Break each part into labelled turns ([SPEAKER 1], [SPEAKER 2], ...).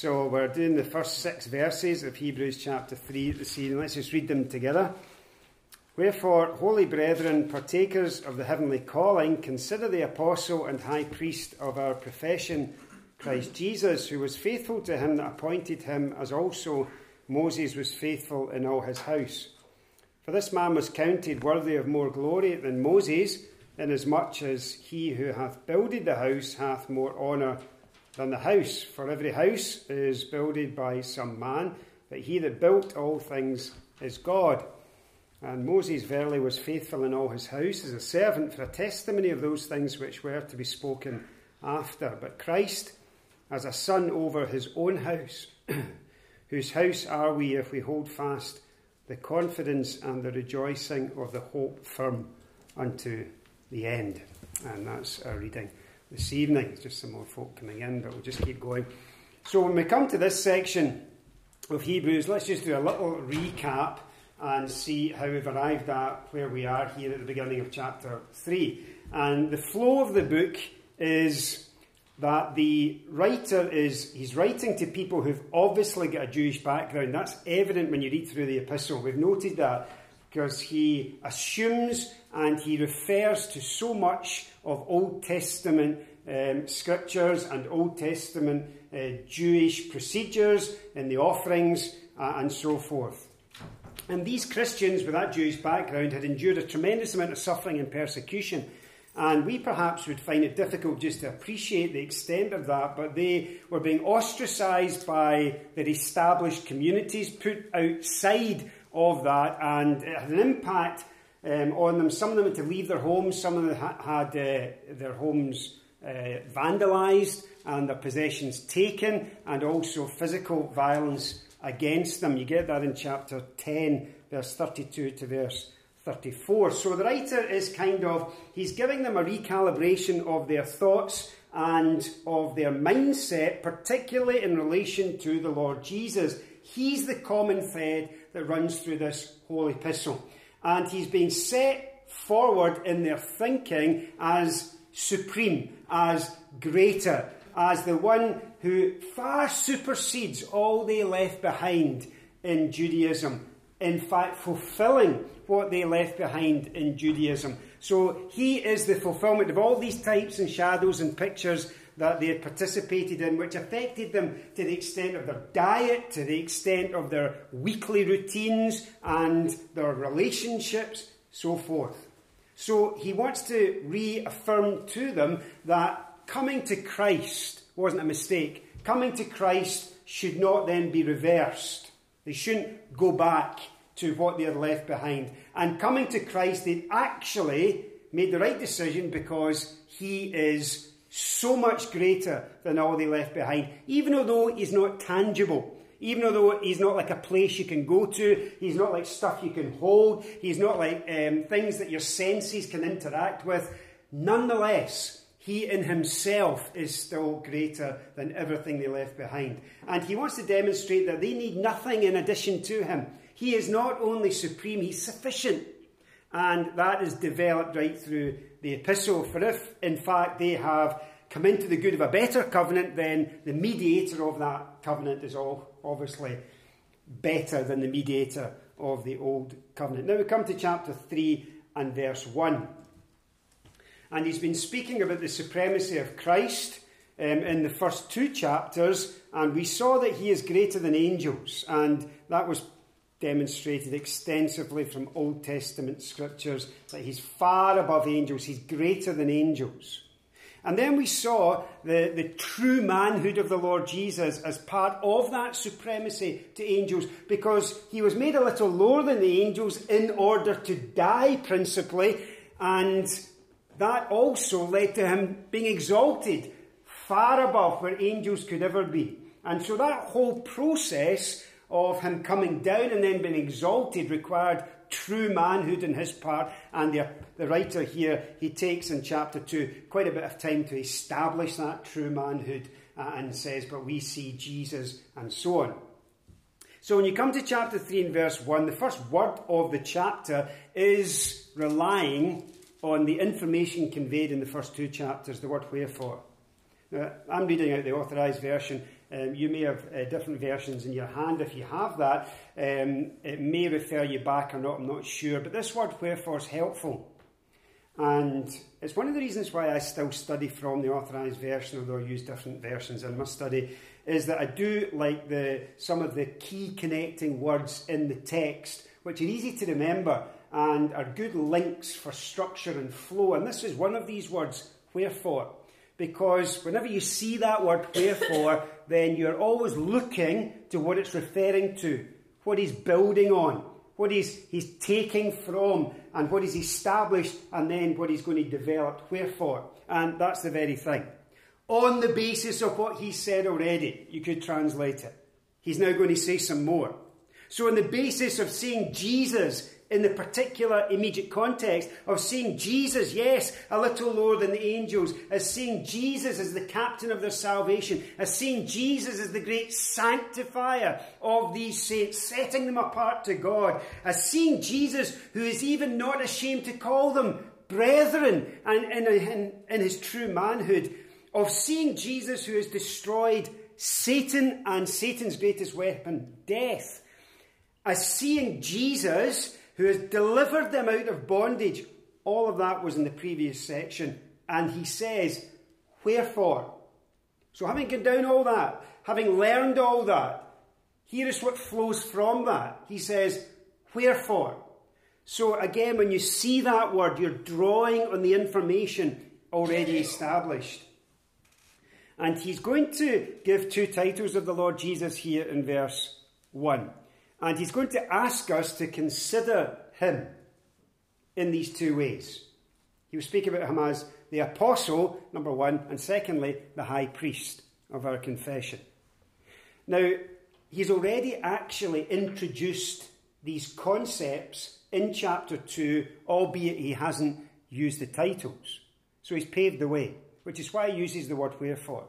[SPEAKER 1] So we're doing the first six verses of Hebrews chapter 3 this evening. Let's just read them together. Wherefore, holy brethren, partakers of the heavenly calling, consider the apostle and high priest of our profession, Christ Jesus, who was faithful to him that appointed him, as also Moses was faithful in all his house. For this man was counted worthy of more glory than Moses, inasmuch as he who hath builded the house hath more honour than the house. For every house is builded by some man, but he that built all things is God. And Moses verily was faithful in all his house as a servant for a testimony of those things which were to be spoken after. But Christ as a son over his own house, whose house are we if we hold fast the confidence and the rejoicing of the hope firm unto the end. And that's our reading this evening. It's Just some more folk coming in, but we'll just keep going. So when we come to this section of Hebrews, let's just do a little recap and see how we've arrived at where we are here at the beginning of chapter 3. And the flow of the book is that the writer is he's writing to people who've obviously got a Jewish background. That's evident when you read through the epistle. We've noted that because he assumes and he refers to so much of Old Testament um, scriptures and Old Testament uh, Jewish procedures in the offerings uh, and so forth. And these Christians with that Jewish background had endured a tremendous amount of suffering and persecution. And we perhaps would find it difficult just to appreciate the extent of that, but they were being ostracized by their established communities, put outside of that, and it had an impact um, on them. Some of them had to leave their homes, some of them had uh, their homes uh, vandalised and their possessions taken, and also physical violence against them. You get that in chapter 10, verse 32 to verse 34. So the writer is kind of, he's giving them a recalibration of their thoughts and of their mindset, particularly in relation to the Lord Jesus. He's the common thread that runs through this whole epistle. And he's being set forward in their thinking as supreme, as greater, as the one who far supersedes all they left behind in Judaism. In fact, fulfilling what they left behind in Judaism. So he is the fulfillment of all these types and shadows and pictures that they had participated in, which affected them to the extent of their diet, to the extent of their weekly routines and their relationships, so forth. So he wants to reaffirm to them that coming to Christ wasn't a mistake. Coming to Christ should not then be reversed. They shouldn't go back to what they had left behind. And coming to Christ, they actually made the right decision because he is so much greater than all they left behind. Even although he's not tangible, even although he's not like a place you can go to, he's not like stuff you can hold, he's not like um, things that your senses can interact with, nonetheless, he in himself is still greater than everything they left behind. And he wants to demonstrate that they need nothing in addition to him. He is not only supreme, he's sufficient. And that is developed right through the epistle. For if, in fact, they have come into the good of a better covenant, then the mediator of that covenant is all obviously better than the mediator of the old covenant. Now we come to chapter 3 and verse 1. And he's been speaking about the supremacy of Christ um, in the first two chapters, and we saw that he is greater than angels, and that was demonstrated extensively from Old Testament scriptures that he's far above angels, he's greater than angels. And then we saw the, the true manhood of the Lord Jesus as part of that supremacy to angels because he was made a little lower than the angels in order to die, principally, and that also led to him being exalted far above where angels could ever be. And so that whole process of him coming down and then being exalted required true manhood in his part. And the, the writer here, he takes in chapter 2 quite a bit of time to establish that true manhood uh, and says, But we see Jesus, and so on. So when you come to chapter 3 and verse 1, the first word of the chapter is relying on the information conveyed in the first two chapters, the word wherefore. Now, I'm reading out the authorized version. Um, you may have uh, different versions in your hand. If you have that, um, it may refer you back or not, I'm not sure. But this word wherefore is helpful. And it's one of the reasons why I still study from the authorized version, although I use different versions in my study, is that I do like the, some of the key connecting words in the text, which are easy to remember and are good links for structure and flow. And this is one of these words, wherefore. Because whenever you see that word wherefore, then you're always looking to what it's referring to, what he's building on, what he's, he's taking from, and what he's established, and then what he's going to develop. Wherefore? And that's the very thing. On the basis of what he said already, you could translate it. He's now going to say some more. So, on the basis of seeing Jesus in the particular immediate context of seeing Jesus, yes, a little lower than the angels, as seeing Jesus as the captain of their salvation, as seeing Jesus as the great sanctifier of these saints, setting them apart to God, as seeing Jesus who is even not ashamed to call them brethren and in, in, in his true manhood, of seeing Jesus who has destroyed Satan and Satan's greatest weapon, death, as seeing Jesus who has delivered them out of bondage. All of that was in the previous section. And he says, Wherefore? So, having gone down all that, having learned all that, here is what flows from that. He says, Wherefore? So, again, when you see that word, you're drawing on the information already established. And he's going to give two titles of the Lord Jesus here in verse 1. And he's going to ask us to consider him in these two ways. He will speak about him as the apostle, number one, and secondly, the high priest of our confession. Now, he's already actually introduced these concepts in chapter 2, albeit he hasn't used the titles. So he's paved the way, which is why he uses the word wherefore.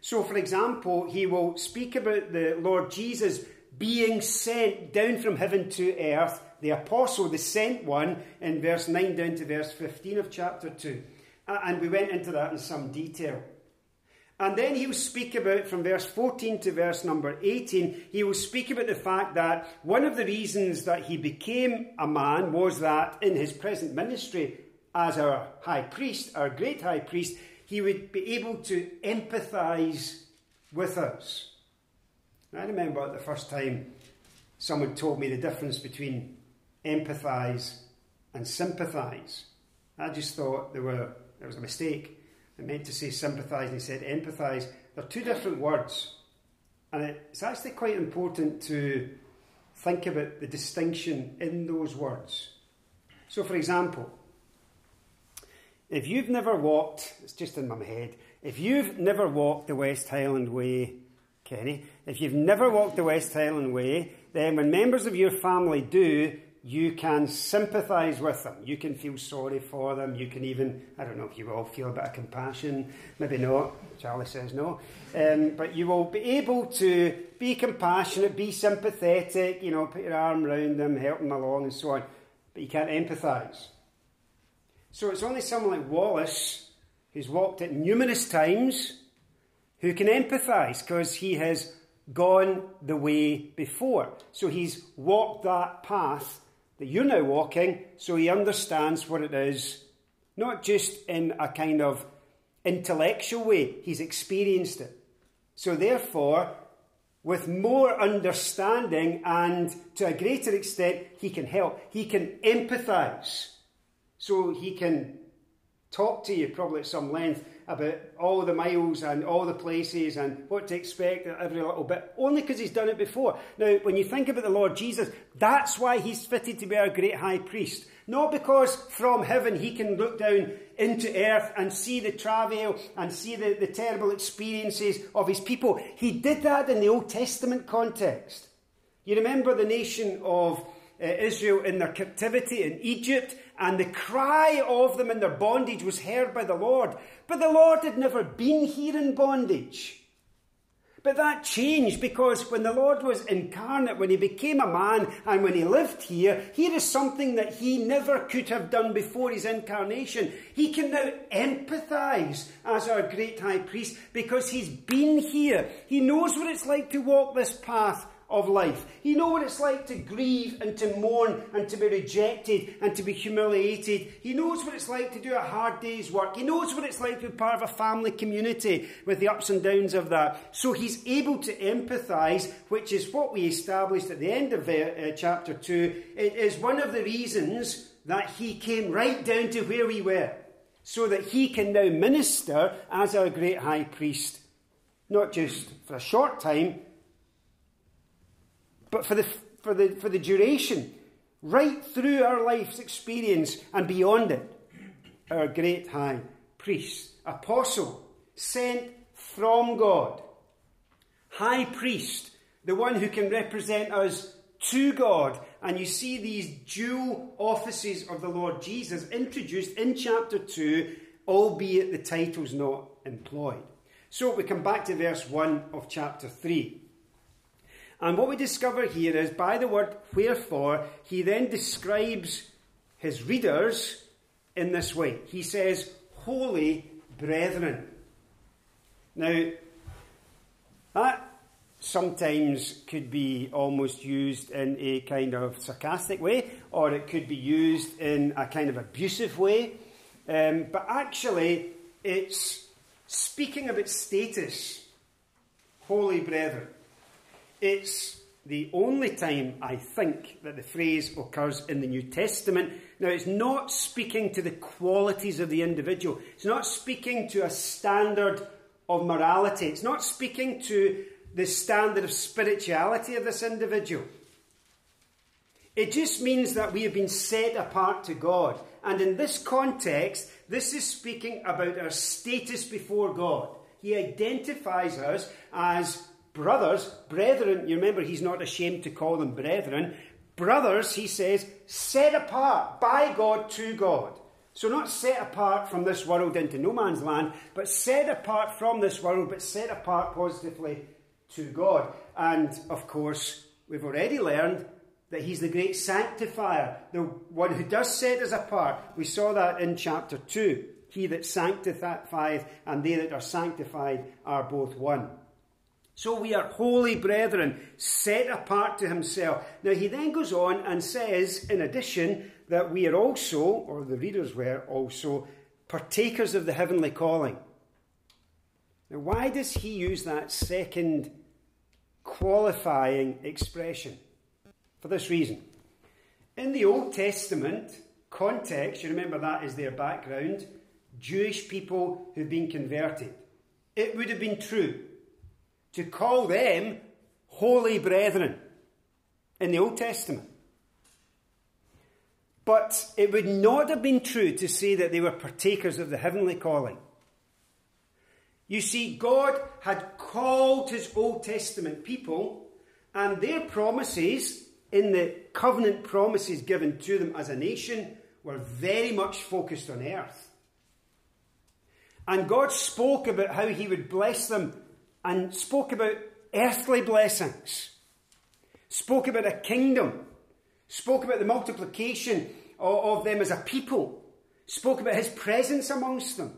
[SPEAKER 1] So, for example, he will speak about the Lord Jesus being sent down from heaven to earth, the apostle, the sent one, in verse 9 down to verse 15 of chapter 2. And we went into that in some detail. And then he will speak about, from verse 14 to verse number 18, he will speak about the fact that one of the reasons that he became a man was that in his present ministry as our high priest, our great high priest, he would be able to empathize with us. I remember the first time someone told me the difference between empathise and sympathise. I just thought there were there was a mistake. I meant to say sympathise and he said empathise. They're two different words. And it's actually quite important to think about the distinction in those words. So, for example, if you've never walked, it's just in my head, if you've never walked the West Highland Way Kenny. If you've never walked the West Highland Way, then when members of your family do, you can sympathise with them. You can feel sorry for them. You can even, I don't know if you all feel a bit of compassion, maybe not. Charlie says no. Um, but you will be able to be compassionate, be sympathetic, you know, put your arm around them, help them along, and so on. But you can't empathise. So it's only someone like Wallace, who's walked it numerous times, who can empathize because he has gone the way before. So he's walked that path that you're now walking, so he understands what it is, not just in a kind of intellectual way, he's experienced it. So therefore, with more understanding and to a greater extent, he can help. He can empathize. So he can talk to you probably at some length about all the miles and all the places and what to expect at every little bit, only because he's done it before. Now, when you think about the Lord Jesus, that's why he's fitted to be our great high priest. Not because from heaven he can look down into earth and see the travail and see the, the terrible experiences of his people. He did that in the Old Testament context. You remember the nation of Uh, Israel in their captivity in Egypt, and the cry of them in their bondage was heard by the Lord. But the Lord had never been here in bondage. But that changed because when the Lord was incarnate, when he became a man, and when he lived here, here is something that he never could have done before his incarnation. He can now empathize as our great high priest because he's been here. He knows what it's like to walk this path of life. He knows what it's like to grieve and to mourn and to be rejected and to be humiliated. He knows what it's like to do a hard day's work. He knows what it's like to be part of a family community with the ups and downs of that. So he's able to empathize, which is what we established at the end of uh, chapter 2. It is one of the reasons that he came right down to where we were, so that he can now minister as our great high priest, not just for a short time, but for the, for the, for the duration, right through our life's experience and beyond it, our great high priest, apostle, sent from God, high priest, the one who can represent us to God. And you see these dual offices of the Lord Jesus introduced in chapter 2, albeit the title's not employed. So we come back to verse 1 of chapter 3. And what we discover here is by the word wherefore, he then describes his readers in this way. He says, Holy brethren. Now, that sometimes could be almost used in a kind of sarcastic way, or it could be used in a kind of abusive way. Um, but actually, it's speaking about status, holy brethren. It's the only time, I think, that the phrase occurs in the New Testament. Now, it's not speaking to the qualities of the individual, it's not speaking to a standard of morality, it's not speaking to the standard of spirituality of this individual. It just means that we have been set apart to God. And in this context, this is speaking about our status before God. He identifies us as brothers, brethren, you remember he's not ashamed to call them brethren. Brothers, he says, set apart by God to God. So, not set apart from this world into no man's land, but set apart from this world, but set apart positively to God. And of course, we've already learned that he's the great sanctifier, the one who does set us apart. We saw that in chapter 2. He that sanctifieth and they that are sanctified are both one. So we are holy brethren, set apart to himself. Now he then goes on and says, in addition, that we are also, or the readers were also, partakers of the heavenly calling. Now, why does he use that second qualifying expression? For this reason. In the Old Testament context, you remember that is their background, Jewish people who've been converted. It would have been true to call them holy brethren in the Old Testament. But it would not have been true to say that they were partakers of the heavenly calling. You see, God had called his Old Testament people, and their promises, in the covenant promises given to them as a nation, were very much focused on earth. And God spoke about how he would bless them and spoke about earthly blessings, spoke about a kingdom, spoke about the multiplication of, of them as a people, spoke about his presence amongst them.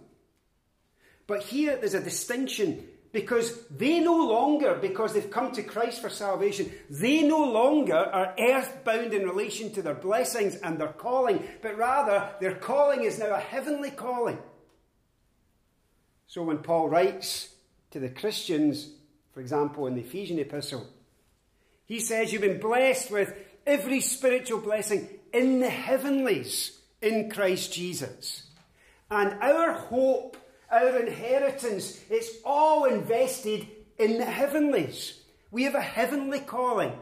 [SPEAKER 1] But here there's a distinction because they no longer, because they've come to Christ for salvation, they no longer are earthbound in relation to their blessings and their calling, but rather their calling is now a heavenly calling. So when Paul writes to the Christians, for example, in the Ephesian epistle. He says, You've been blessed with every spiritual blessing in the heavenlies in Christ Jesus. And our hope, our inheritance, it's all invested in the heavenlies. We have a heavenly calling.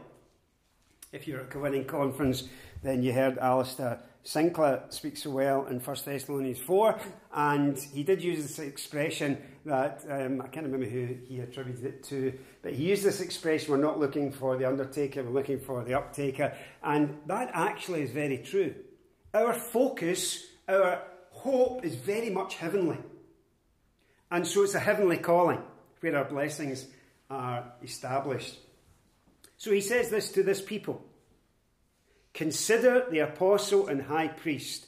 [SPEAKER 1] If you're at a winning conference, then you heard Alistair Sinclair speaks so well in 1 Thessalonians 4, and he did use this expression that um, I can't remember who he attributed it to, but he used this expression we're not looking for the undertaker, we're looking for the uptaker, and that actually is very true. Our focus, our hope is very much heavenly, and so it's a heavenly calling where our blessings are established. So he says this to this people Consider the apostle and high priest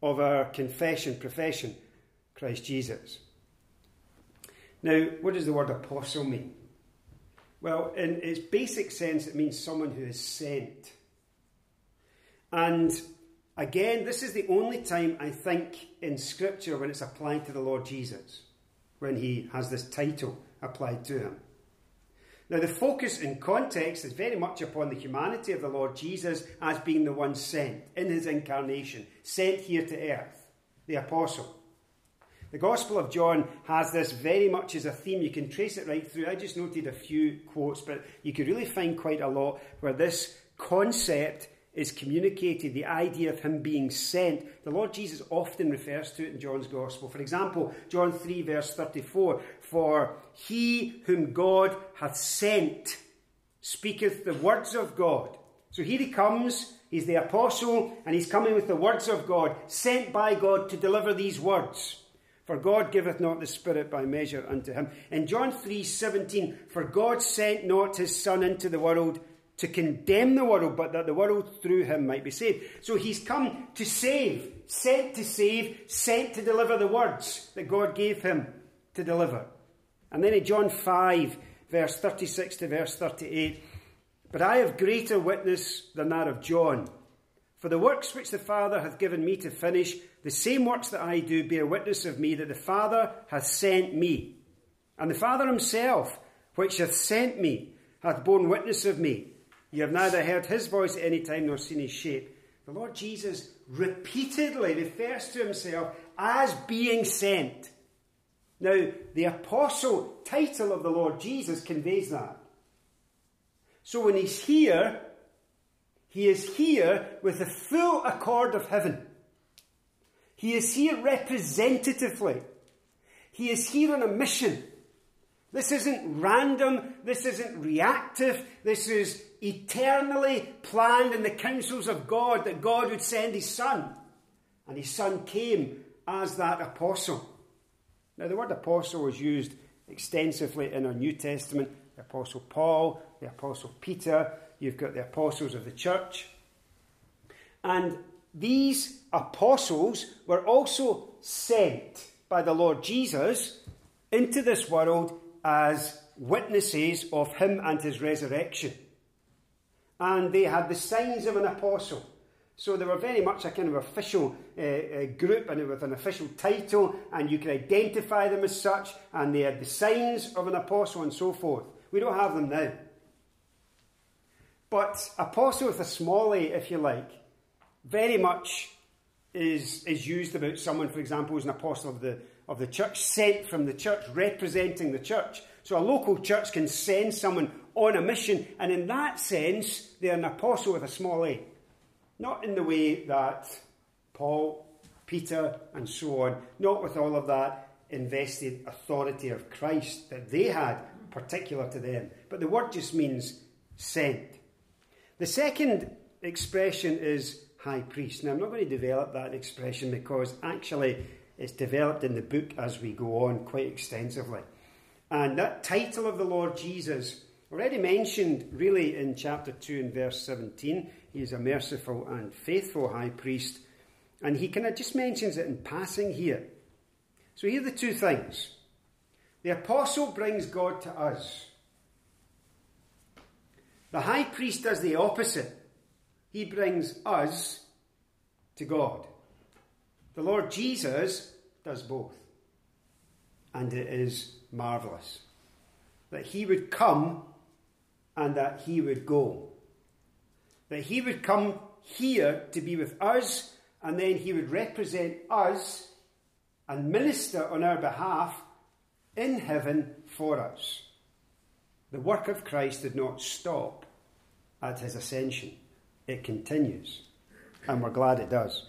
[SPEAKER 1] of our confession, profession, Christ Jesus. Now, what does the word apostle mean? Well, in its basic sense, it means someone who is sent. And again, this is the only time I think in Scripture when it's applied to the Lord Jesus, when he has this title applied to him. Now, the focus in context is very much upon the humanity of the Lord Jesus as being the one sent in his incarnation, sent here to earth, the apostle. The Gospel of John has this very much as a theme. You can trace it right through. I just noted a few quotes, but you could really find quite a lot where this concept is communicated, the idea of him being sent. The Lord Jesus often refers to it in John's Gospel. For example, John 3, verse 34 For he whom God hath sent speaketh the words of God. So here he comes, he's the apostle, and he's coming with the words of God, sent by God to deliver these words. For God giveth not the Spirit by measure unto him. In John 3 17, for God sent not his Son into the world to condemn the world, but that the world through him might be saved. So he's come to save, sent to save, sent to deliver the words that God gave him to deliver. And then in John 5, verse 36 to verse 38, but I have greater witness than that of John. For the works which the Father hath given me to finish, the same works that I do bear witness of me that the Father hath sent me. And the Father himself, which hath sent me, hath borne witness of me. You have neither heard his voice at any time nor seen his shape. The Lord Jesus repeatedly refers to himself as being sent. Now, the apostle title of the Lord Jesus conveys that. So when he's here, he is here with the full accord of heaven. He is here representatively. He is here on a mission. This isn't random. This isn't reactive. This is eternally planned in the counsels of God that God would send His Son. And His Son came as that apostle. Now, the word apostle was used extensively in our New Testament. The Apostle Paul, the Apostle Peter, you've got the apostles of the church. And these apostles were also sent by the Lord Jesus into this world as witnesses of him and his resurrection. And they had the signs of an apostle. So they were very much a kind of official uh, uh, group and with an official title, and you could identify them as such, and they had the signs of an apostle and so forth. We don't have them now. But apostle with a small a, if you like, very much is, is used about someone, for example, who's an apostle of the, of the church, sent from the church, representing the church. So a local church can send someone on a mission, and in that sense, they're an apostle with a small a. Not in the way that Paul, Peter, and so on, not with all of that invested authority of Christ that they had, particular to them. But the word just means sent. The second expression is high priest. Now, I'm not going to develop that expression because actually it's developed in the book as we go on quite extensively. And that title of the Lord Jesus, already mentioned really in chapter 2 and verse 17, he is a merciful and faithful high priest. And he kind of just mentions it in passing here. So here are the two things. The apostle brings God to us. The high priest does the opposite. He brings us to God. The Lord Jesus does both. And it is marvellous that he would come and that he would go. That he would come here to be with us and then he would represent us and minister on our behalf in heaven for us. The work of Christ did not stop at his ascension, it continues. And we're glad it does.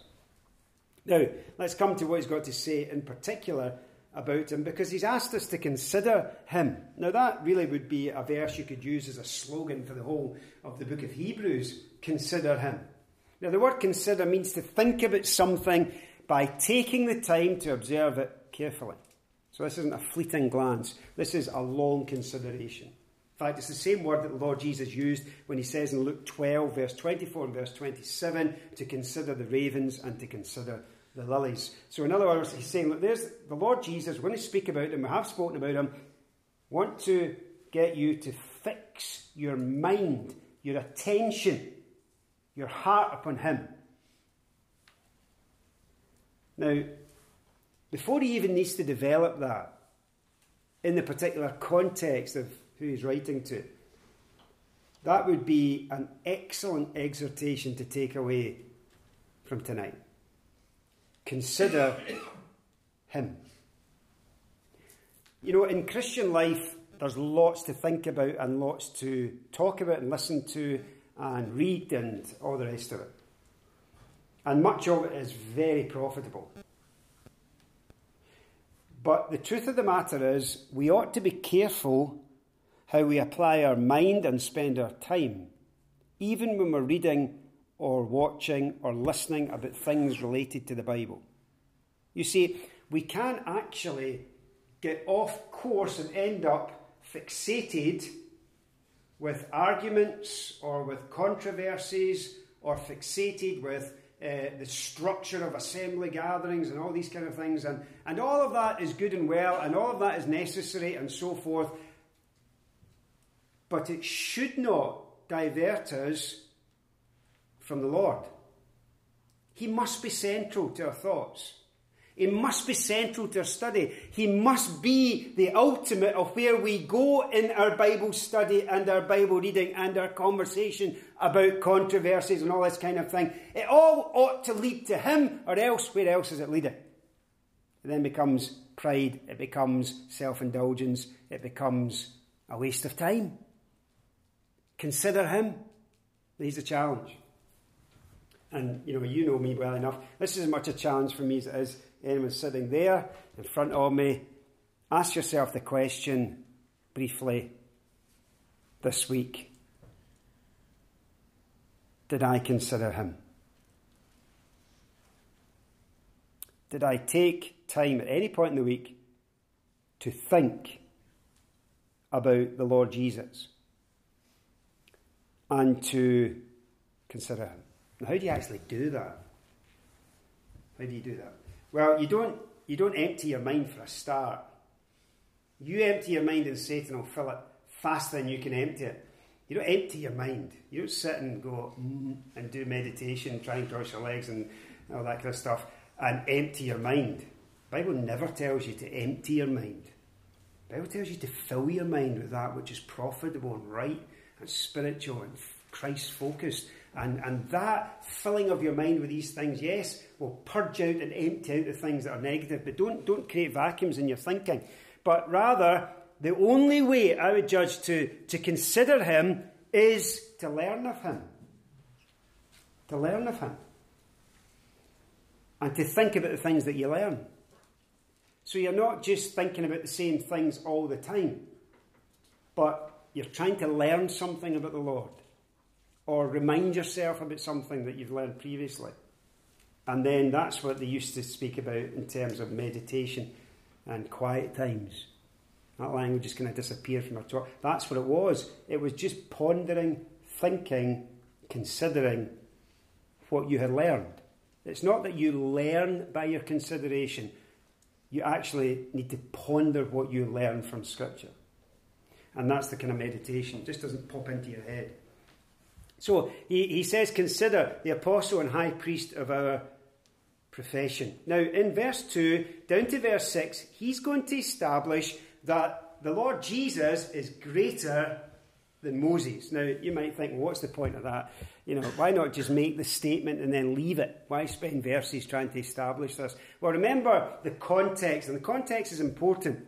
[SPEAKER 1] Now, let's come to what he's got to say in particular about him because he's asked us to consider him. Now, that really would be a verse you could use as a slogan for the whole of the book of Hebrews consider him. Now, the word consider means to think about something by taking the time to observe it carefully. So, this isn't a fleeting glance, this is a long consideration. In fact, it's the same word that the Lord Jesus used when he says in Luke 12, verse 24 and verse 27, to consider the ravens and to consider the lilies. So, in other words, he's saying, look, there's the Lord Jesus, we're going to speak about him, we have spoken about him, want to get you to fix your mind, your attention, your heart upon him. Now, before he even needs to develop that in the particular context of who he's writing to. That would be an excellent exhortation to take away from tonight. Consider him. You know, in Christian life, there's lots to think about and lots to talk about and listen to and read and all the rest of it. And much of it is very profitable. But the truth of the matter is, we ought to be careful how we apply our mind and spend our time, even when we're reading or watching or listening about things related to the Bible. You see, we can actually get off course and end up fixated with arguments or with controversies or fixated with uh, the structure of assembly gatherings and all these kind of things. And, and all of that is good and well, and all of that is necessary and so forth but it should not divert us from the Lord. He must be central to our thoughts. He must be central to our study. He must be the ultimate of where we go in our Bible study and our Bible reading and our conversation about controversies and all this kind of thing. It all ought to lead to Him, or else, where else is it leading? It then becomes pride, it becomes self indulgence, it becomes a waste of time. Consider him. He's a challenge. And you know, you know me well enough. This is as much a challenge for me as it is anyone sitting there in front of me. Ask yourself the question briefly this week Did I consider him? Did I take time at any point in the week to think about the Lord Jesus? and to consider Him. Now, how do you actually do that? How do you do that? Well, you don't, you don't empty your mind for a start. You empty your mind and Satan will fill it faster than you can empty it. You don't empty your mind. You don't sit and go mm, and do meditation, try and cross your legs and all that kind of stuff, and empty your mind. The Bible never tells you to empty your mind. The Bible tells you to fill your mind with that which is profitable and right and spiritual and Christ focused. And, and that filling of your mind with these things, yes, will purge out and empty out the things that are negative, but don't, don't create vacuums in your thinking. But rather, the only way I would judge to, to consider him is to learn of him. To learn of him. And to think about the things that you learn. So you're not just thinking about the same things all the time, but you're trying to learn something about the Lord or remind yourself about something that you've learned previously. And then that's what they used to speak about in terms of meditation and quiet times. That language is going to disappear from our talk. That's what it was. It was just pondering, thinking, considering what you had learned. It's not that you learn by your consideration, you actually need to ponder what you learn from Scripture. And that's the kind of meditation. It just doesn't pop into your head. So he, he says, Consider the apostle and high priest of our profession. Now, in verse 2 down to verse 6, he's going to establish that the Lord Jesus is greater than Moses. Now, you might think, well, what's the point of that? You know, why not just make the statement and then leave it? Why spend verses trying to establish this? Well, remember the context, and the context is important.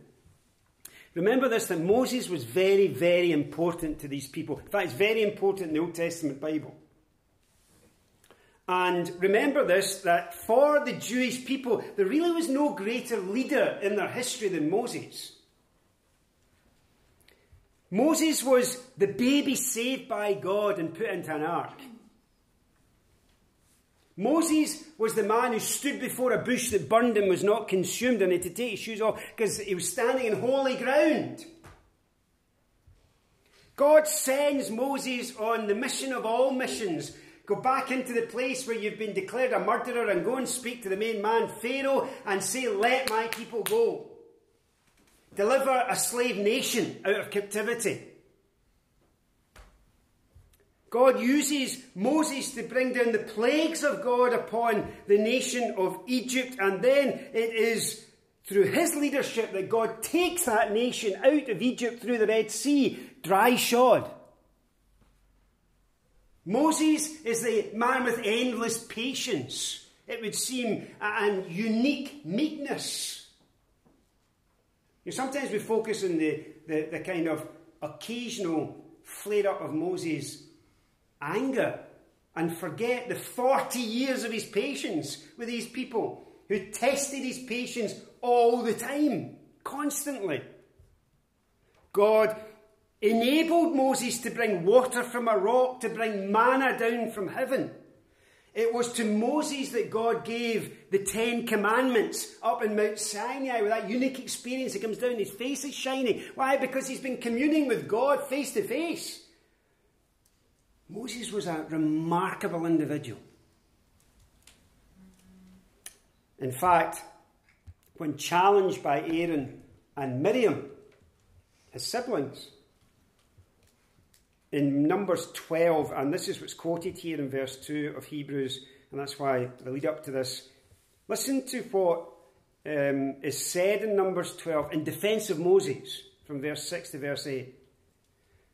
[SPEAKER 1] Remember this that Moses was very, very important to these people. In fact, it's very important in the Old Testament Bible. And remember this that for the Jewish people, there really was no greater leader in their history than Moses. Moses was the baby saved by God and put into an ark. Moses was the man who stood before a bush that burned and was not consumed, and he had to take his shoes off because he was standing in holy ground. God sends Moses on the mission of all missions. Go back into the place where you've been declared a murderer and go and speak to the main man, Pharaoh, and say, Let my people go. Deliver a slave nation out of captivity. God uses Moses to bring down the plagues of God upon the nation of Egypt, and then it is through his leadership that God takes that nation out of Egypt through the Red Sea, dry shod. Moses is the man with endless patience, it would seem, and unique meekness. You know, sometimes we focus on the, the, the kind of occasional flare up of Moses' anger and forget the 40 years of his patience with these people who tested his patience all the time, constantly. God enabled Moses to bring water from a rock, to bring manna down from heaven. It was to Moses that God gave the Ten Commandments up in Mount Sinai with that unique experience. He comes down, his face is shining. Why? Because he's been communing with God face to face. Moses was a remarkable individual. In fact, when challenged by Aaron and Miriam, his siblings, in Numbers 12, and this is what's quoted here in verse 2 of Hebrews, and that's why the lead up to this. Listen to what um, is said in Numbers 12 in defense of Moses, from verse 6 to verse 8.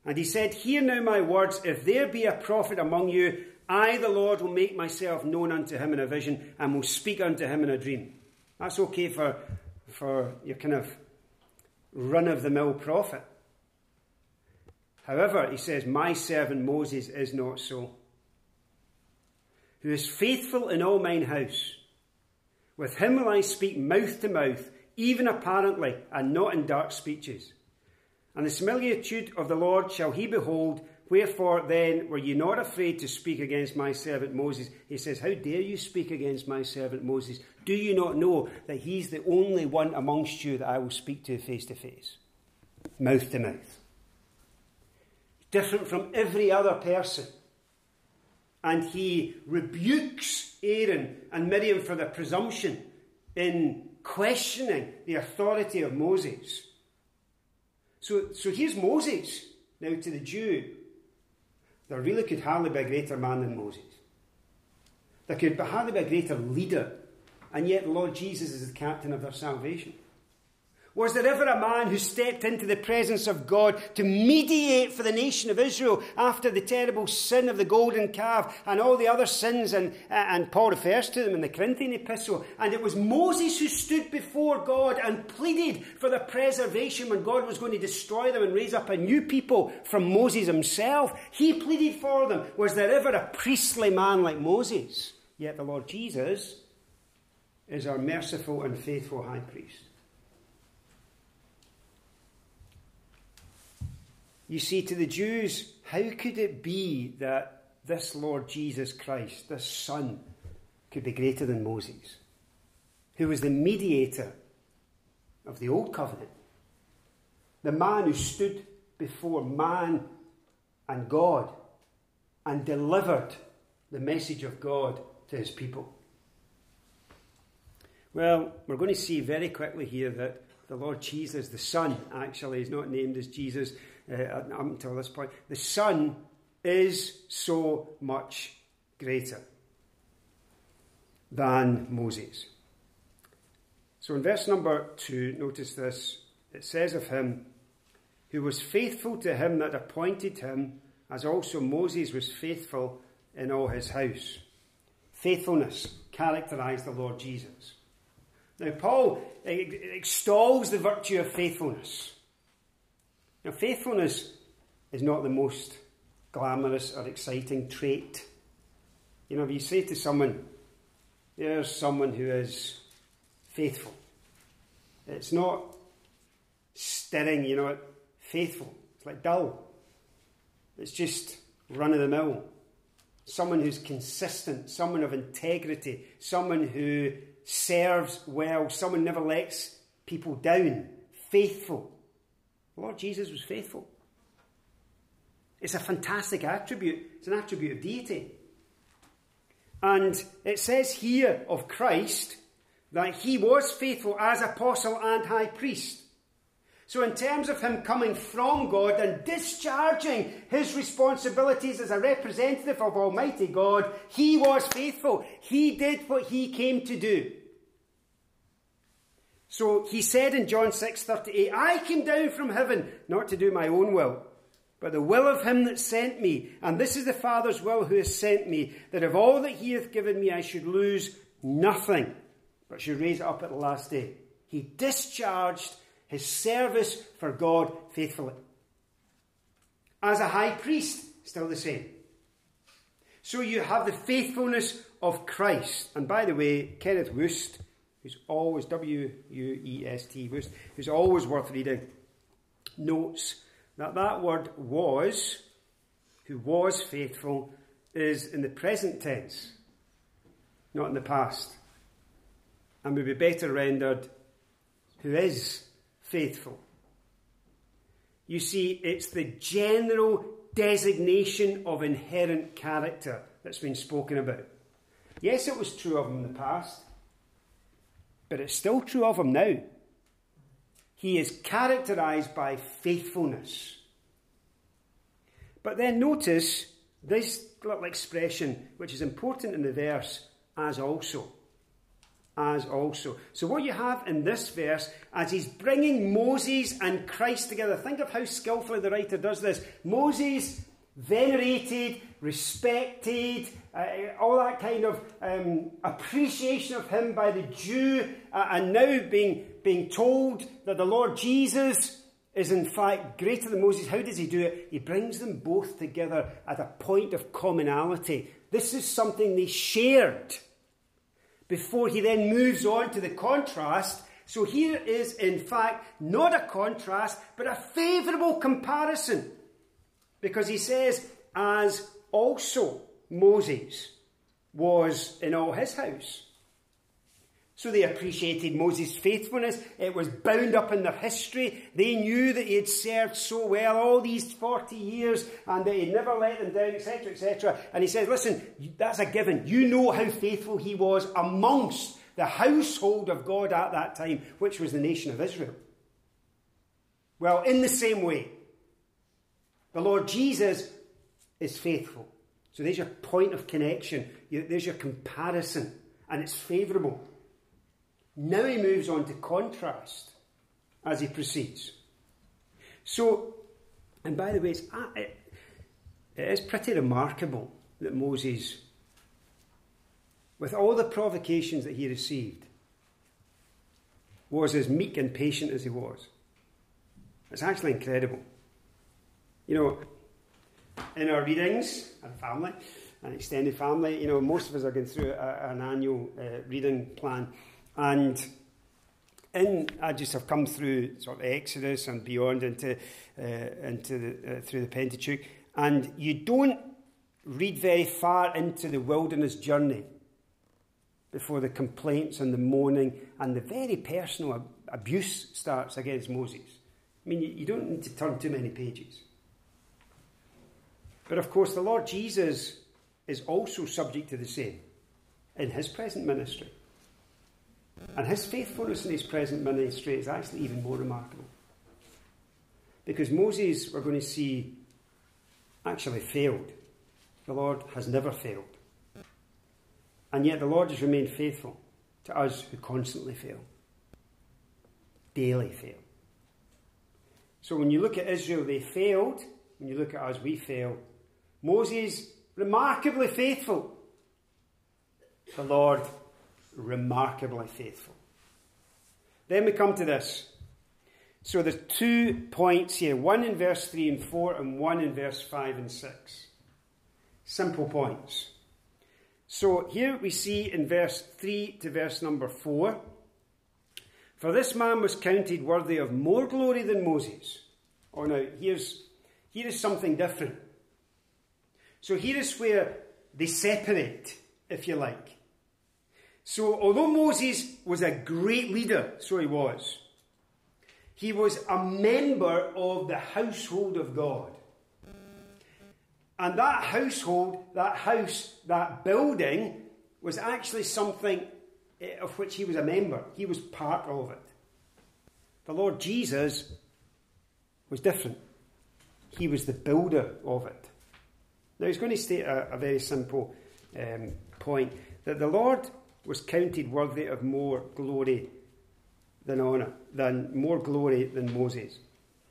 [SPEAKER 1] And he said, Hear now my words. If there be a prophet among you, I, the Lord, will make myself known unto him in a vision and will speak unto him in a dream. That's okay for, for your kind of run of the mill prophet. However, he says, My servant Moses is not so, who is faithful in all mine house. With him will I speak mouth to mouth, even apparently, and not in dark speeches. And the similitude of the Lord shall he behold. Wherefore then were ye not afraid to speak against my servant Moses? He says, How dare you speak against my servant Moses? Do you not know that he's the only one amongst you that I will speak to face to face, mouth to mouth? Different from every other person. And he rebukes Aaron and Miriam for their presumption in questioning the authority of Moses. So, so here's Moses now to the Jew. There really could hardly be a greater man than Moses. There could hardly be a greater leader, and yet the Lord Jesus is the captain of their salvation. Was there ever a man who stepped into the presence of God to mediate for the nation of Israel after the terrible sin of the golden calf and all the other sins? And, uh, and Paul refers to them in the Corinthian epistle. And it was Moses who stood before God and pleaded for their preservation when God was going to destroy them and raise up a new people from Moses himself. He pleaded for them. Was there ever a priestly man like Moses? Yet the Lord Jesus is our merciful and faithful high priest. You see, to the Jews, how could it be that this Lord Jesus Christ, this Son, could be greater than Moses, who was the mediator of the Old Covenant? The man who stood before man and God and delivered the message of God to his people. Well, we're going to see very quickly here that the Lord Jesus, the Son, actually is not named as Jesus uh, up until this point. The Son is so much greater than Moses. So in verse number 2, notice this. It says of him, who was faithful to him that appointed him, as also Moses was faithful in all his house. Faithfulness characterized the Lord Jesus. Now, Paul extols the virtue of faithfulness. Now, faithfulness is not the most glamorous or exciting trait. You know, if you say to someone, there's someone who is faithful, it's not stirring, you know, faithful. It's like dull. It's just run of the mill. Someone who's consistent, someone of integrity, someone who serves well, someone never lets people down, faithful. Lord Jesus was faithful. It's a fantastic attribute. It's an attribute of deity. And it says here of Christ that he was faithful as apostle and high priest. So, in terms of him coming from God and discharging his responsibilities as a representative of Almighty God, he was faithful. He did what he came to do. So he said in John 6:38, I came down from heaven not to do my own will, but the will of him that sent me. And this is the Father's will who has sent me, that of all that he hath given me I should lose nothing, but should raise it up at the last day. He discharged his service for God faithfully. As a high priest, still the same. So you have the faithfulness of Christ. And by the way, Kenneth Wuest, who's always W U E S T, Wuest, who's always worth reading, notes that that word was, who was faithful, is in the present tense, not in the past. And would be better rendered, who is faithful. You see, it's the general designation of inherent character that's been spoken about. Yes, it was true of him in the past, but it's still true of him now. He is characterized by faithfulness. But then notice this little expression, which is important in the verse, as also as also. So, what you have in this verse, as he's bringing Moses and Christ together, think of how skillfully the writer does this. Moses, venerated, respected, uh, all that kind of um, appreciation of him by the Jew, uh, and now being, being told that the Lord Jesus is in fact greater than Moses. How does he do it? He brings them both together at a point of commonality. This is something they shared before he then moves on to the contrast. So here is, in fact, not a contrast, but a favourable comparison. Because he says, as also Moses was in all his house. So they appreciated Moses' faithfulness. It was bound up in their history. They knew that he had served so well all these 40 years and that he'd never let them down, etc., etc. And he says, listen, that's a given. You know how faithful he was amongst the household of God at that time, which was the nation of Israel. Well, in the same way, the Lord Jesus is faithful. So there's your point of connection. There's your comparison. And it's favourable. Now he moves on to contrast as he proceeds. So, and by the way, uh, it, it is pretty remarkable that Moses, with all the provocations that he received, was as meek and patient as he was. It's actually incredible. You know, in our readings, our family, an extended family, you know, most of us are going through a, an annual uh, reading plan. And in, I just have come through sort of Exodus and beyond into, uh, into the, uh, through the Pentateuch, and you don't read very far into the wilderness journey before the complaints and the moaning and the very personal ab- abuse starts against Moses. I mean, you, you don't need to turn too many pages. But of course, the Lord Jesus is also subject to the same in his present ministry. And his faithfulness in his present ministry is actually even more remarkable. Because Moses, we're going to see, actually failed. The Lord has never failed. And yet the Lord has remained faithful to us who constantly fail, daily fail. So when you look at Israel, they failed. When you look at us, we fail. Moses, remarkably faithful. The Lord, remarkably faithful. Then we come to this. So there's two points here one in verse 3 and 4, and one in verse 5 and 6. Simple points. So here we see in verse 3 to verse number 4 For this man was counted worthy of more glory than Moses. Oh, now, here's, here is something different. So here is where they separate, if you like. So, although Moses was a great leader, so he was, he was a member of the household of God. And that household, that house, that building was actually something eh, of which he was a member. He was part of it. The Lord Jesus was different. He was the builder of it. Now, he's going to state a, a very simple um, point that the Lord was counted worthy of more glory than honour, than more glory than Moses.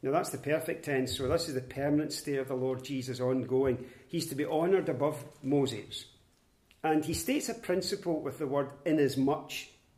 [SPEAKER 1] Now that's the perfect tense, so this is the permanent state of the Lord Jesus ongoing. He's to be honoured above Moses. And he states a principle with the word inasmuch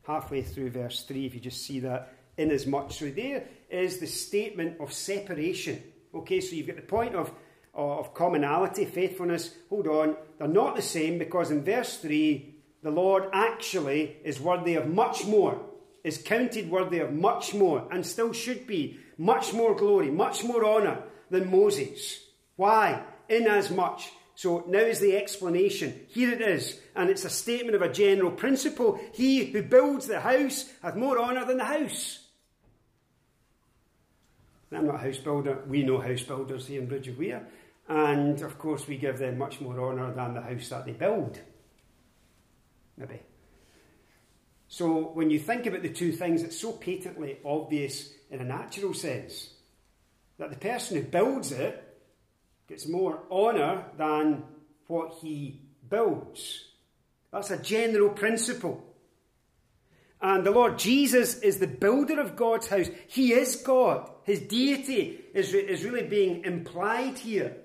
[SPEAKER 1] halfway through verse 3, if you just see that, inasmuch. So there is the statement of separation. Okay, so you've got the point of, of commonality, faithfulness. Hold on, they're not the same because in verse 3, the Lord actually is worthy of much more, is counted worthy of much more, and still should be much more glory, much more honour than Moses. Why? Inasmuch. So now is the explanation. Here it is, and it's a statement of a general principle. He who builds the house hath more honour than the house. I'm not a house builder. We know house builders here in Bridge of Weir. And of course, we give them much more honour than the house that they build. Maybe. So when you think about the two things, it's so patently obvious in a natural sense. That the person who builds it gets more honour than what he builds. That's a general principle. And the Lord Jesus is the builder of God's house. He is God. His deity is, is really being implied here.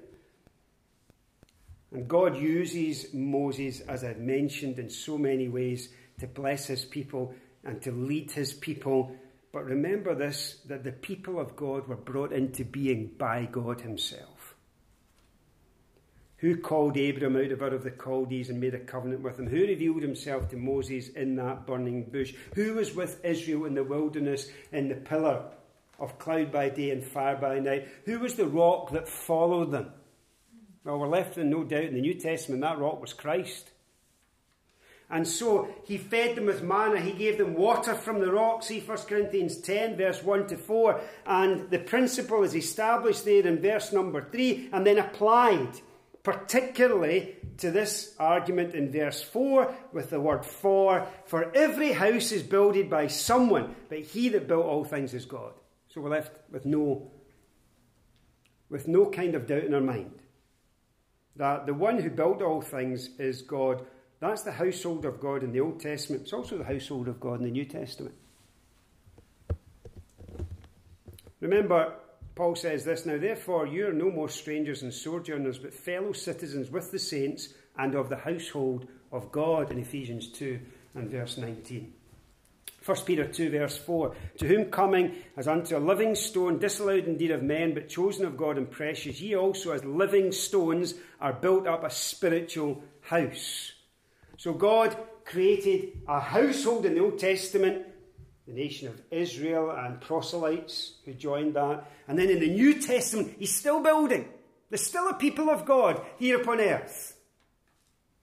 [SPEAKER 1] And God uses Moses, as I've mentioned, in so many ways to bless his people and to lead his people but remember this that the people of God were brought into being by God Himself. Who called Abram out of Ur of the Chaldees and made a covenant with him? Who revealed himself to Moses in that burning bush? Who was with Israel in the wilderness in the pillar of cloud by day and fire by night? Who was the rock that followed them? Well, we're left in no doubt in the New Testament that rock was Christ. And so he fed them with manna. He gave them water from the rock. See 1 Corinthians 10, verse 1 to 4. And the principle is established there in verse number 3 and then applied particularly to this argument in verse 4 with the word for. For every house is builded by someone, but he that built all things is God. So we're left with no, with no kind of doubt in our mind that the one who built all things is God that's the household of God in the Old Testament. It's also the household of God in the New Testament. Remember, Paul says this now, therefore, you are no more strangers and sojourners, but fellow citizens with the saints and of the household of God in Ephesians 2 and verse 19. 1 Peter 2, verse 4 To whom coming as unto a living stone, disallowed indeed of men, but chosen of God and precious, ye also as living stones are built up a spiritual house so God created a household in the Old Testament, the nation of Israel and proselytes who joined that. And then in the New Testament, He's still building. There's still a people of God here upon earth.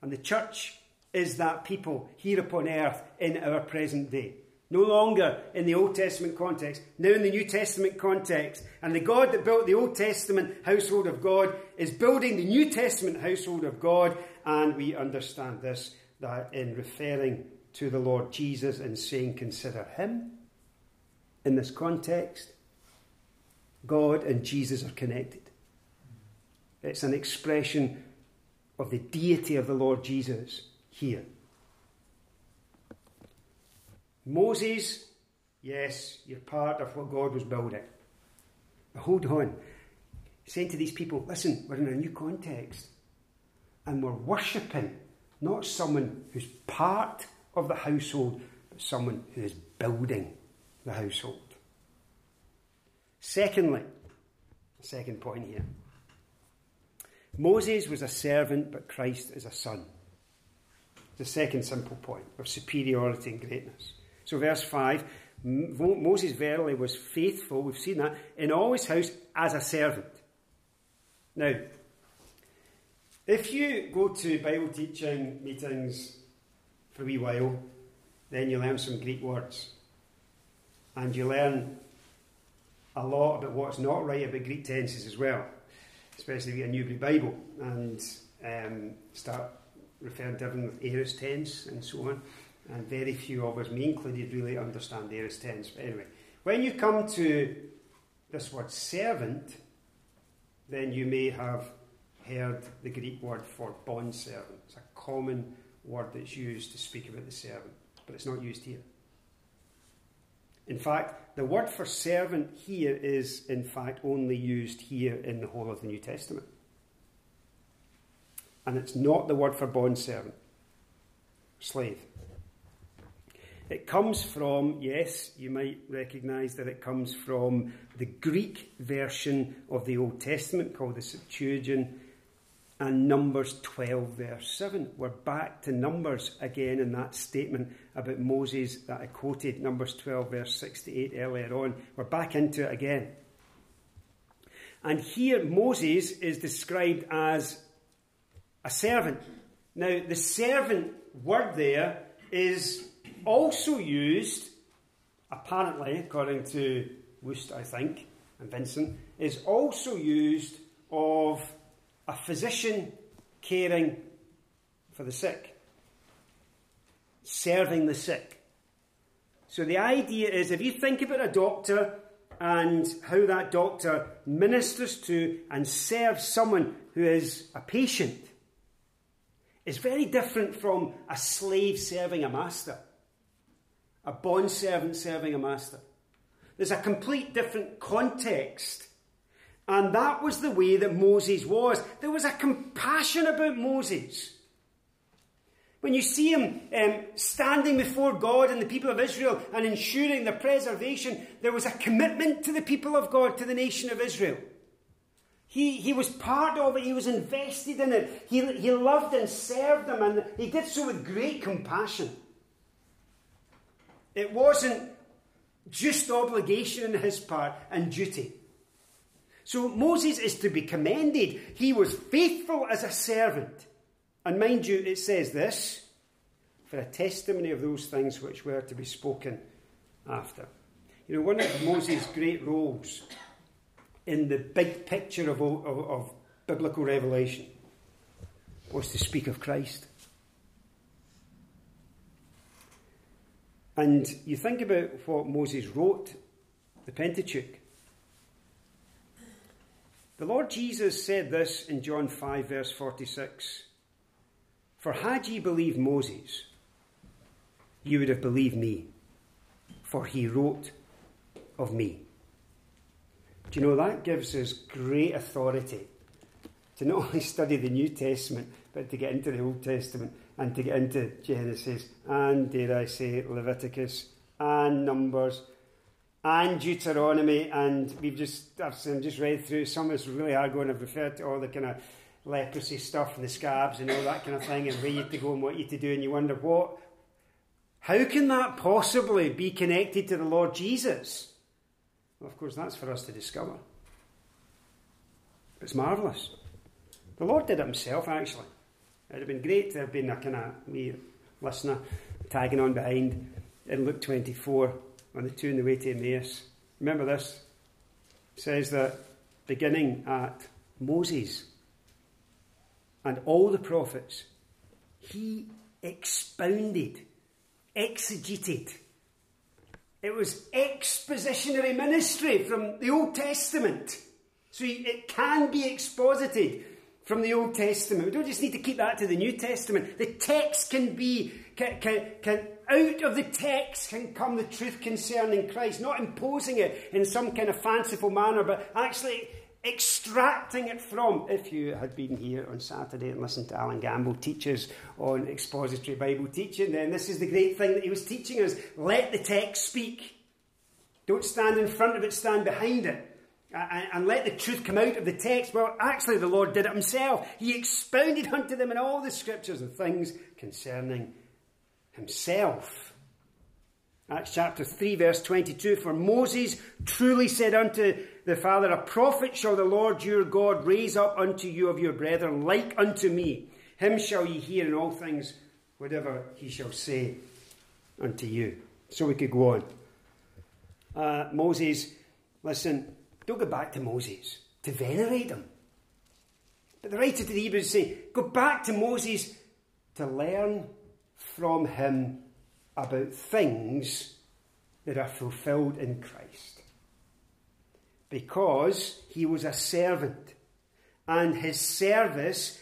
[SPEAKER 1] And the church is that people here upon earth in our present day. No longer in the Old Testament context, now in the New Testament context. And the God that built the Old Testament household of God is building the New Testament household of God, and we understand this that in referring to the Lord Jesus and saying, consider him in this context, God and Jesus are connected. It's an expression of the deity of the Lord Jesus here. Moses, yes, you're part of what God was building. But hold on. saying to these people, listen, we're in a new context and we're worshipping not someone who's part of the household, but someone who is building the household. Secondly, second point here Moses was a servant, but Christ is a son. The second simple point of superiority and greatness. So, verse 5 Moses verily was faithful, we've seen that, in all his house as a servant. Now, if you go to Bible teaching meetings for a wee while, then you learn some Greek words. And you learn a lot about what's not right about Greek tenses as well. especially if you get a Newberry Bible and um, start referring to everything with aorist tense and so on. And very few of us, me included, really understand aorist tense. But anyway, when you come to this word servant, then you may have heard the Greek word for bond servant. It's a common word that's used to speak about the servant, but it's not used here. In fact, the word for servant here is, in fact, only used here in the whole of the New Testament. And it's not the word for bond servant, slave. It comes from, yes, you might recognize that it comes from the Greek version of the Old Testament called the Septuagint and Numbers 12, verse 7. We're back to Numbers again in that statement about Moses that I quoted, Numbers 12, verse 6 to 8 earlier on. We're back into it again. And here Moses is described as a servant. Now, the servant word there is also used, apparently, according to Wuest, I think, and Vincent, is also used of a physician caring for the sick, serving the sick. So the idea is if you think about a doctor and how that doctor ministers to and serves someone who is a patient, is very different from a slave serving a master, a bond servant serving a master. There's a complete different context and that was the way that Moses was. There was a compassion about Moses. When you see him um, standing before God and the people of Israel and ensuring their preservation, there was a commitment to the people of God, to the nation of Israel. He, he was part of it, he was invested in it, he, he loved and served them, and he did so with great compassion. It wasn't just obligation on his part and duty. So Moses is to be commended. He was faithful as a servant. And mind you, it says this for a testimony of those things which were to be spoken after. You know, one of Moses' great roles in the big picture of, of, of biblical revelation was to speak of Christ. And you think about what Moses wrote, the Pentateuch. The Lord Jesus said this in John 5, verse 46 For had ye believed Moses, you would have believed me, for he wrote of me. Do you know that gives us great authority to not only study the New Testament, but to get into the Old Testament and to get into Genesis and, dare I say, Leviticus and Numbers and Deuteronomy, and we've just I've just read through some of this really hard going. I've referred to all the kind of leprosy stuff and the scabs and all that kind of thing, and where you to go and what you to do, and you wonder what, how can that possibly be connected to the Lord Jesus? Well, of course, that's for us to discover. It's marvellous. The Lord did it Himself, actually. It'd have been great to have been a kind of me listener tagging on behind in Luke 24 on the two on the way to Emmaus. Remember this? It says that beginning at Moses and all the prophets, he expounded, exegeted. It was expositionary ministry from the Old Testament. So it can be exposited from the Old Testament. We don't just need to keep that to the New Testament. The text can be, can, can, can out of the text can come the truth concerning Christ, not imposing it in some kind of fanciful manner, but actually extracting it from. If you had been here on Saturday and listened to Alan Gamble teachers on expository Bible teaching, then this is the great thing that he was teaching us. Let the text speak. Don't stand in front of it, stand behind it. And, let the truth come out of the text. Well, actually, the Lord did it himself. He expounded unto them in all the scriptures the things concerning himself. Acts chapter 3, verse 22 For Moses truly said unto the Father, A prophet shall the Lord your God raise up unto you of your brethren, like unto me. Him shall ye hear in all things, whatever he shall say unto you. So we could go on. Uh, Moses, listen, don't go back to Moses to venerate him. But the writer to the Hebrews say, go back to Moses to learn from him about things that are fulfilled in Christ. Because he was a servant, and his service,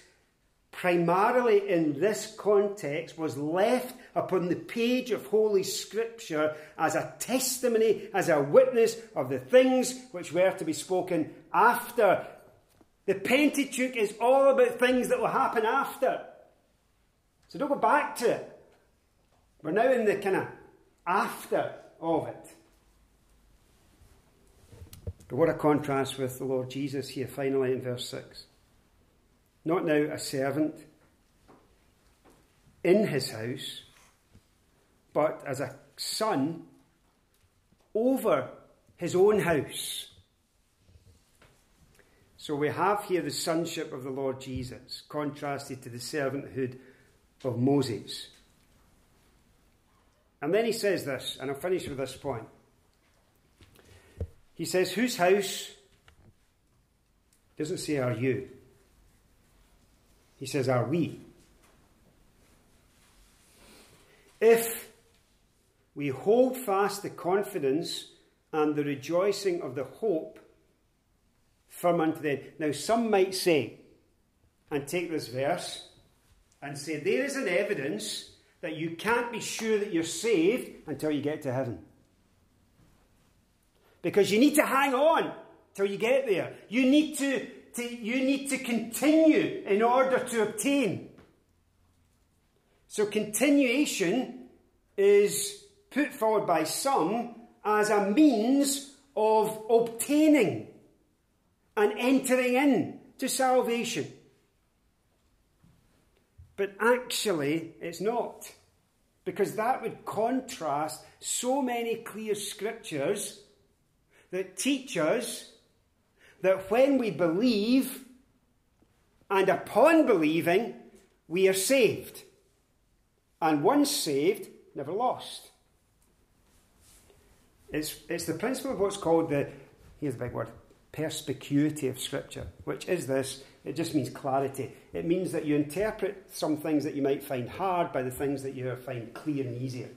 [SPEAKER 1] primarily in this context, was left upon the page of Holy Scripture as a testimony, as a witness of the things which were to be spoken after. The Pentateuch is all about things that will happen after. So don't go back to it. We're now in the kind of after of it. But what a contrast with the Lord Jesus here, finally, in verse 6. Not now a servant in his house, but as a son over his own house. So we have here the sonship of the Lord Jesus contrasted to the servanthood of Moses. And then he says this, and I'll finish with this point. He says, Whose house? Doesn't say, Are you? He says, Are we? If we hold fast the confidence and the rejoicing of the hope firm unto the end. Now, some might say, and take this verse and say, there is an evidence that you can't be sure that you're saved until you get to heaven. Because you need to hang on till you get there. You need to, to, you need to continue in order to obtain. So continuation is put forward by some as a means of obtaining and entering in to salvation. But actually, it's not. Because that would contrast so many clear scriptures that teach us that when we believe and upon believing, we are saved. And once saved, never lost. It's, it's the principle of what's called the, here's a big word, perspicuity of Scripture, which is this it just means clarity. It means that you interpret some things that you might find hard by the things that you find clear and easier.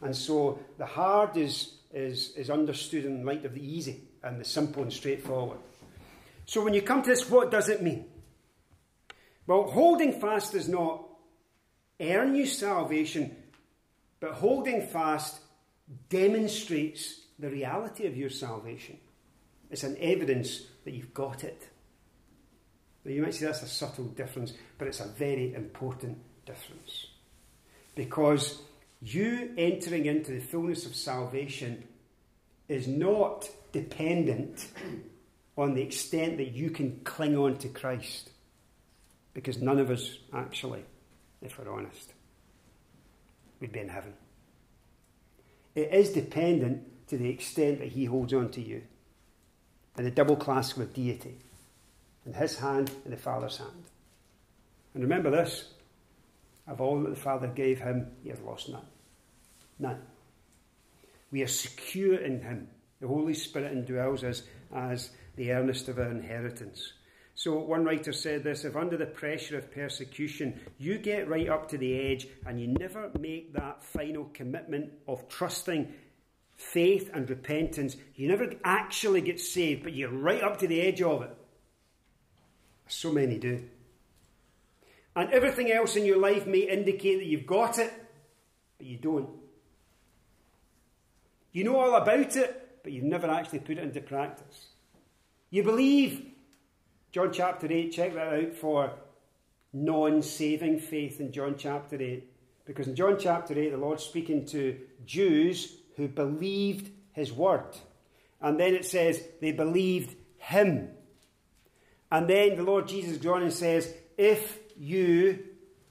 [SPEAKER 1] And so the hard is, is, is understood in light of the easy and the simple and straightforward. So when you come to this, what does it mean? Well, holding fast does not earn you salvation, but holding fast demonstrates the reality of your salvation. It's an evidence that you've got it. Now, you might say that's a subtle difference, but it's a very important difference. Because you entering into the fullness of salvation is not dependent on the extent that you can cling on to Christ. Because none of us actually, if we're honest, we'd be in heaven. It is dependent to the extent that He holds on to you. And the double clasp of deity in his hand and the Father's hand. And remember this of all that the Father gave him, he has lost none. None. We are secure in him. The Holy Spirit indwells us as the earnest of our inheritance. So, one writer said this if under the pressure of persecution you get right up to the edge and you never make that final commitment of trusting faith and repentance, you never actually get saved, but you're right up to the edge of it. So many do. And everything else in your life may indicate that you've got it, but you don't. You know all about it, but you've never actually put it into practice. You believe, John chapter 8, check that out for non saving faith in John chapter 8. Because in John chapter 8, the Lord's speaking to Jews who believed his word. And then it says they believed him. And then the Lord Jesus goes on and says, If you,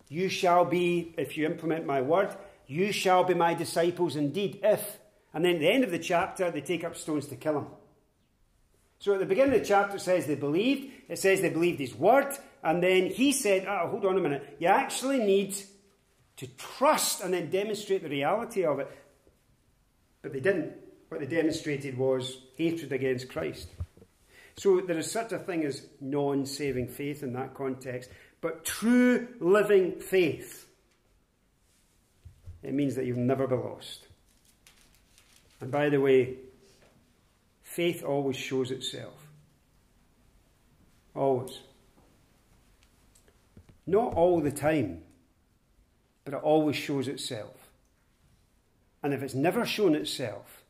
[SPEAKER 1] you shall be, if you implement my word, you shall be my disciples indeed. If. And then at the end of the chapter, they take up stones to kill him. So at the beginning of the chapter, it says they believed. It says they believed his word. And then he said, oh, hold on a minute. You actually need to trust and then demonstrate the reality of it. But they didn't. What they demonstrated was hatred against Christ. So there is such a thing as non saving faith in that context, but true living faith. It means that you'll never be lost. And by the way, faith always shows itself. Always. Not all the time, but it always shows itself. And if it's never shown itself,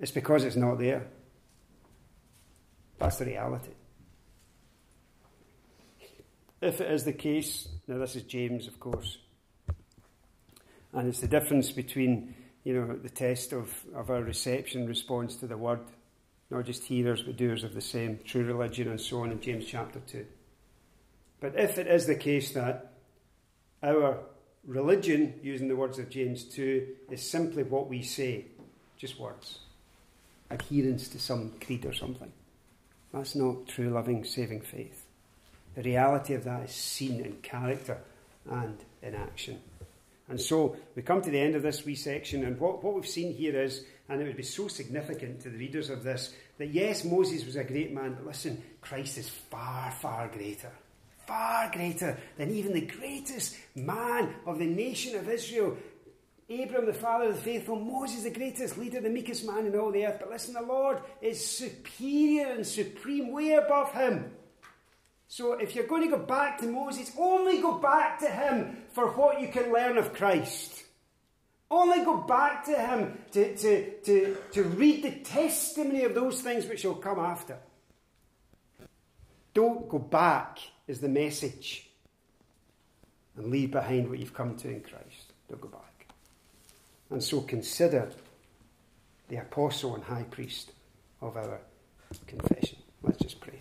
[SPEAKER 1] it's because it's not there. That's the reality. If it is the case, now this is James, of course, and it's the difference between you know the test of, of our reception response to the word, not just hearers but doers of the same, true religion and so on in James chapter 2. But if it is the case that our religion, using the words of James 2, is simply what we say, just words, adherence to some creed or something, that's not true, loving, saving faith. The reality of that is seen in character and in action. And so we come to the end of this wee section, and what, what we've seen here is, and it would be so significant to the readers of this, that yes, Moses was a great man, but listen, Christ is far, far greater far greater than even the greatest man of the nation of Israel. Abram, the father of the faithful, Moses, the greatest leader, the meekest man in all the earth. But listen, the Lord is superior and supreme, way above him. So if you're going to go back to Moses, only go back to him for what you can learn of Christ. Only go back to him to, to, to, to read the testimony of those things which will come after. Don't go back is the message. And leave behind what you've come to in Christ. Don't go back. And so consider the apostle and high priest of our confession. Let's just pray.